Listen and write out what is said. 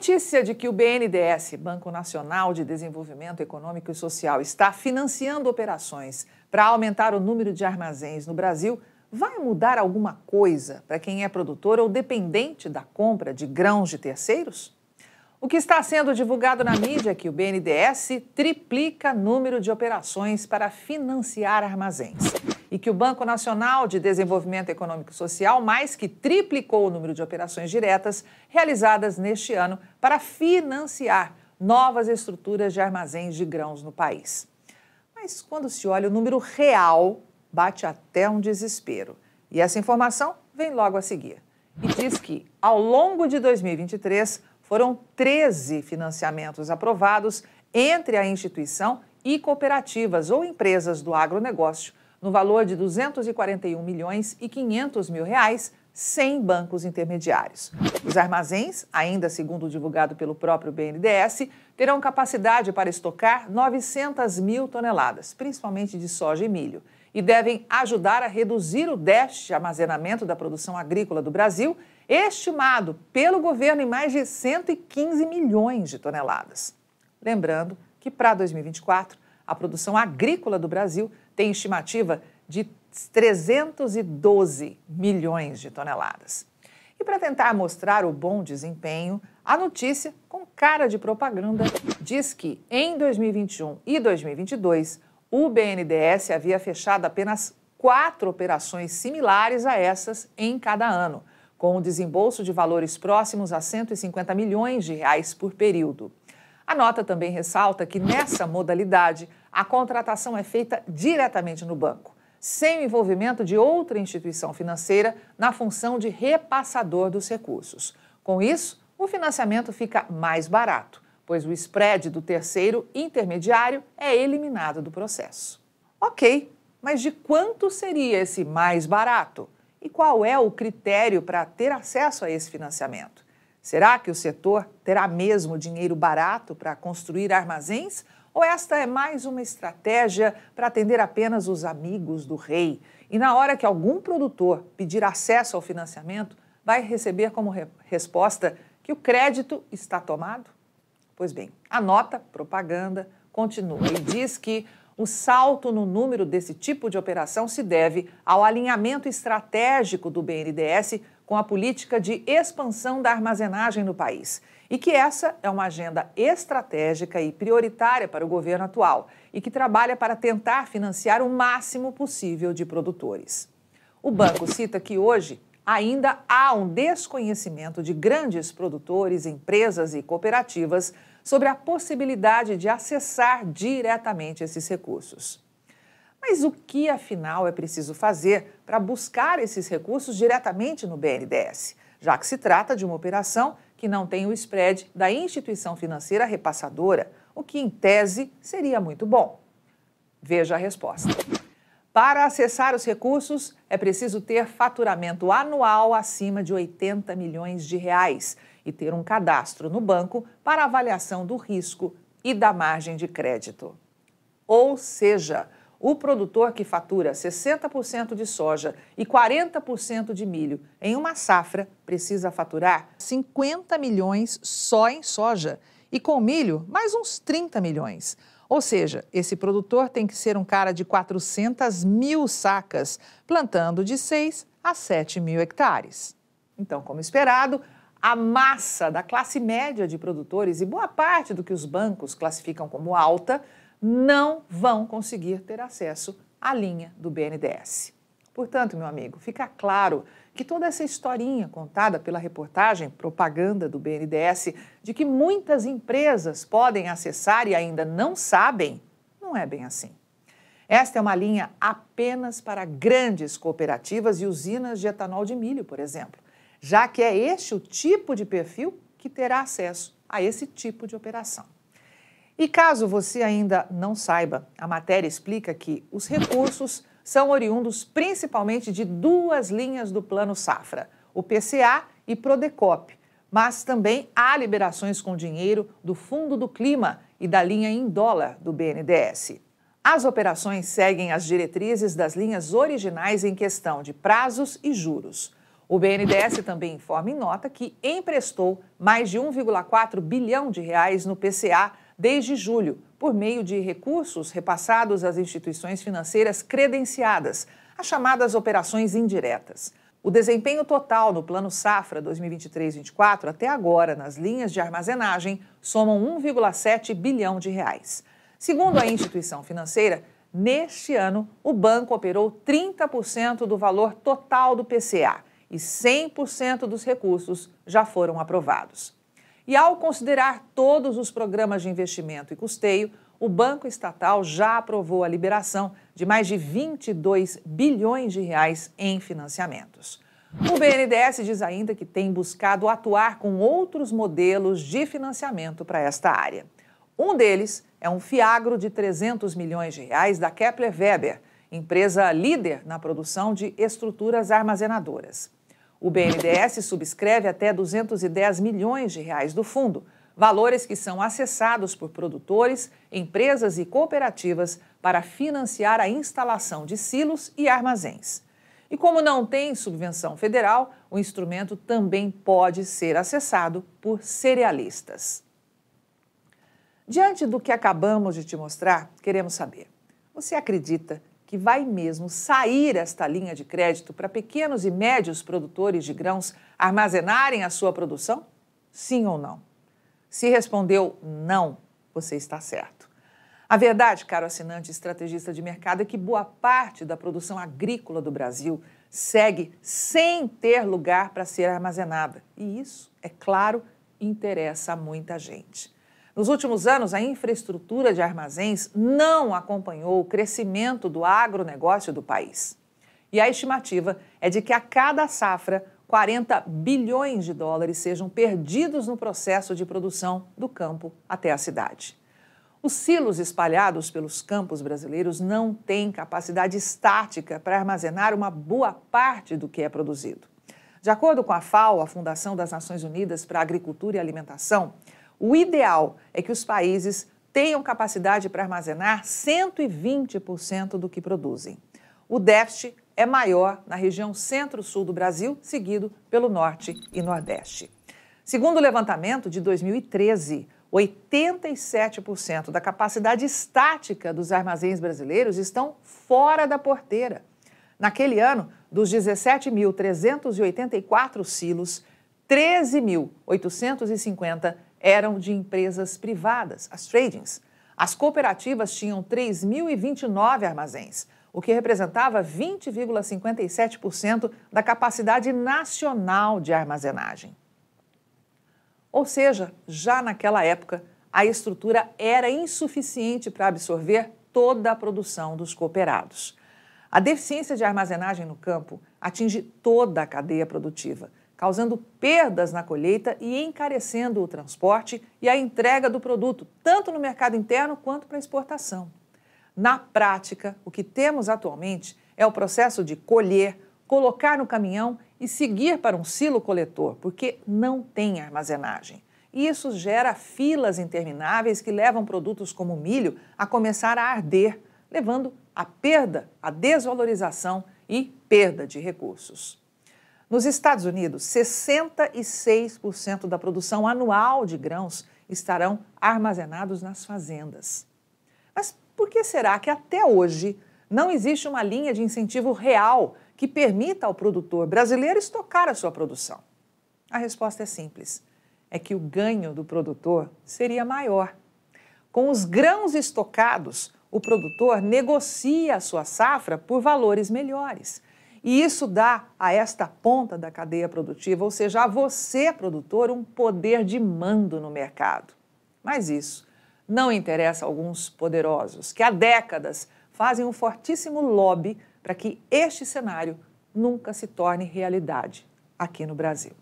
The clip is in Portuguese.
notícia de que o BNDES, Banco Nacional de Desenvolvimento Econômico e Social, está financiando operações para aumentar o número de armazéns no Brasil vai mudar alguma coisa para quem é produtor ou dependente da compra de grãos de terceiros? O que está sendo divulgado na mídia é que o BNDES triplica número de operações para financiar armazéns e que o Banco Nacional de Desenvolvimento Econômico e Social mais que triplicou o número de operações diretas realizadas neste ano para financiar novas estruturas de armazéns de grãos no país. Mas quando se olha o número real, bate até um desespero. E essa informação vem logo a seguir. E diz que, ao longo de 2023, foram 13 financiamentos aprovados entre a instituição e cooperativas ou empresas do agronegócio, no valor de 241 milhões e 500 mil reais, sem bancos intermediários. Os armazéns, ainda segundo divulgado pelo próprio BNDES, terão capacidade para estocar 900 mil toneladas, principalmente de soja e milho, e devem ajudar a reduzir o déficit de armazenamento da produção agrícola do Brasil estimado pelo governo em mais de 115 milhões de toneladas. Lembrando que para 2024, a produção agrícola do Brasil tem estimativa de 312 milhões de toneladas. E para tentar mostrar o bom desempenho, a notícia, com cara de propaganda, diz que em 2021 e 2022, o BNDES havia fechado apenas quatro operações similares a essas em cada ano, com o desembolso de valores próximos a 150 milhões de reais por período. A nota também ressalta que nessa modalidade a contratação é feita diretamente no banco, sem o envolvimento de outra instituição financeira na função de repassador dos recursos. Com isso, o financiamento fica mais barato, pois o spread do terceiro intermediário é eliminado do processo. Ok, mas de quanto seria esse mais barato? E qual é o critério para ter acesso a esse financiamento? Será que o setor terá mesmo dinheiro barato para construir armazéns? Ou esta é mais uma estratégia para atender apenas os amigos do rei? E na hora que algum produtor pedir acesso ao financiamento, vai receber como re resposta que o crédito está tomado? Pois bem, a nota propaganda continua e diz que o salto no número desse tipo de operação se deve ao alinhamento estratégico do BNDES com a política de expansão da armazenagem no país e que essa é uma agenda estratégica e prioritária para o governo atual e que trabalha para tentar financiar o máximo possível de produtores. O banco cita que hoje ainda há um desconhecimento de grandes produtores, empresas e cooperativas sobre a possibilidade de acessar diretamente esses recursos. Mas o que, afinal, é preciso fazer para buscar esses recursos diretamente no BNDES, já que se trata de uma operação que não tem o spread da instituição financeira repassadora, o que, em tese, seria muito bom? Veja a resposta. Para acessar os recursos, é preciso ter faturamento anual acima de 80 milhões de reais e ter um cadastro no banco para avaliação do risco e da margem de crédito. Ou seja, o produtor que fatura 60% de soja e 40% de milho em uma safra precisa faturar 50 milhões só em soja e com milho mais uns 30 milhões. Ou seja, esse produtor tem que ser um cara de 400 mil sacas, plantando de 6 a 7 mil hectares. Então, como esperado, a massa da classe média de produtores e boa parte do que os bancos classificam como alta não vão conseguir ter acesso à linha do BNDES. Portanto, meu amigo, fica claro que toda essa historinha contada pela reportagem propaganda do BNDES de que muitas empresas podem acessar e ainda não sabem, não é bem assim. Esta é uma linha apenas para grandes cooperativas e usinas de etanol de milho, por exemplo já que é este o tipo de perfil que terá acesso a esse tipo de operação. E caso você ainda não saiba, a matéria explica que os recursos são oriundos principalmente de duas linhas do Plano Safra, o PCA e Prodecop, mas também há liberações com dinheiro do Fundo do Clima e da linha em dólar do BNDES. As operações seguem as diretrizes das linhas originais em questão de prazos e juros. O BNDES também informa em nota que emprestou mais de 1,4 bilhão de reais no PCA desde julho, por meio de recursos repassados às instituições financeiras credenciadas, as chamadas operações indiretas. O desempenho total no Plano Safra 2023-24 até agora nas linhas de armazenagem somam 1,7 bilhão de reais. Segundo a instituição financeira, neste ano o banco operou 30% do valor total do PCA e 100% dos recursos já foram aprovados. E ao considerar todos os programas de investimento e custeio, o Banco Estatal já aprovou a liberação de mais de 22 bilhões de reais em financiamentos. O BNDES diz ainda que tem buscado atuar com outros modelos de financiamento para esta área. Um deles é um fiagro de 300 milhões de reais da Kepler Weber, empresa líder na produção de estruturas armazenadoras. O BNDES subscreve até 210 milhões de reais do fundo, valores que são acessados por produtores, empresas e cooperativas para financiar a instalação de silos e armazéns. E como não tem subvenção federal, o instrumento também pode ser acessado por cerealistas. Diante do que acabamos de te mostrar, queremos saber: você acredita que vai mesmo sair esta linha de crédito para pequenos e médios produtores de grãos armazenarem a sua produção? Sim ou não? Se respondeu não, você está certo. A verdade, caro assinante estrategista de mercado, é que boa parte da produção agrícola do Brasil segue sem ter lugar para ser armazenada. E isso, é claro, interessa a muita gente. Nos últimos anos, a infraestrutura de armazéns não acompanhou o crescimento do agronegócio do país. E a estimativa é de que a cada safra 40 bilhões de dólares sejam perdidos no processo de produção do campo até a cidade. Os silos espalhados pelos campos brasileiros não têm capacidade estática para armazenar uma boa parte do que é produzido. De acordo com a FAO, a Fundação das Nações Unidas para a Agricultura e Alimentação, o ideal é que os países tenham capacidade para armazenar 120% do que produzem. O déficit é maior na região centro-sul do Brasil, seguido pelo norte e nordeste. Segundo o levantamento de 2013, 87% da capacidade estática dos armazéns brasileiros estão fora da porteira. Naquele ano, dos 17.384 silos, 13.850 eram de empresas privadas, as tradings. As cooperativas tinham 3.029 armazéns, o que representava 20,57% da capacidade nacional de armazenagem. Ou seja, já naquela época, a estrutura era insuficiente para absorver toda a produção dos cooperados. A deficiência de armazenagem no campo atinge toda a cadeia produtiva, causando perdas na colheita e encarecendo o transporte e a entrega do produto, tanto no mercado interno quanto para exportação. Na prática, o que temos atualmente é o processo de colher, colocar no caminhão e seguir para um silo coletor, porque não tem armazenagem. Isso gera filas intermináveis que levam produtos como milho a começar a arder, levando à perda, à desvalorização e perda de recursos. Nos Estados Unidos, 66% da produção anual de grãos estarão armazenados nas fazendas. Mas por que será que até hoje não existe uma linha de incentivo real que permita ao produtor brasileiro estocar a sua produção? A resposta é simples: é que o ganho do produtor seria maior. Com os grãos estocados, o produtor negocia a sua safra por valores melhores. E isso dá a esta ponta da cadeia produtiva, ou seja, a você, produtor, um poder de mando no mercado. Mas isso não interessa a alguns poderosos que há décadas fazem um fortíssimo lobby para que este cenário nunca se torne realidade aqui no Brasil.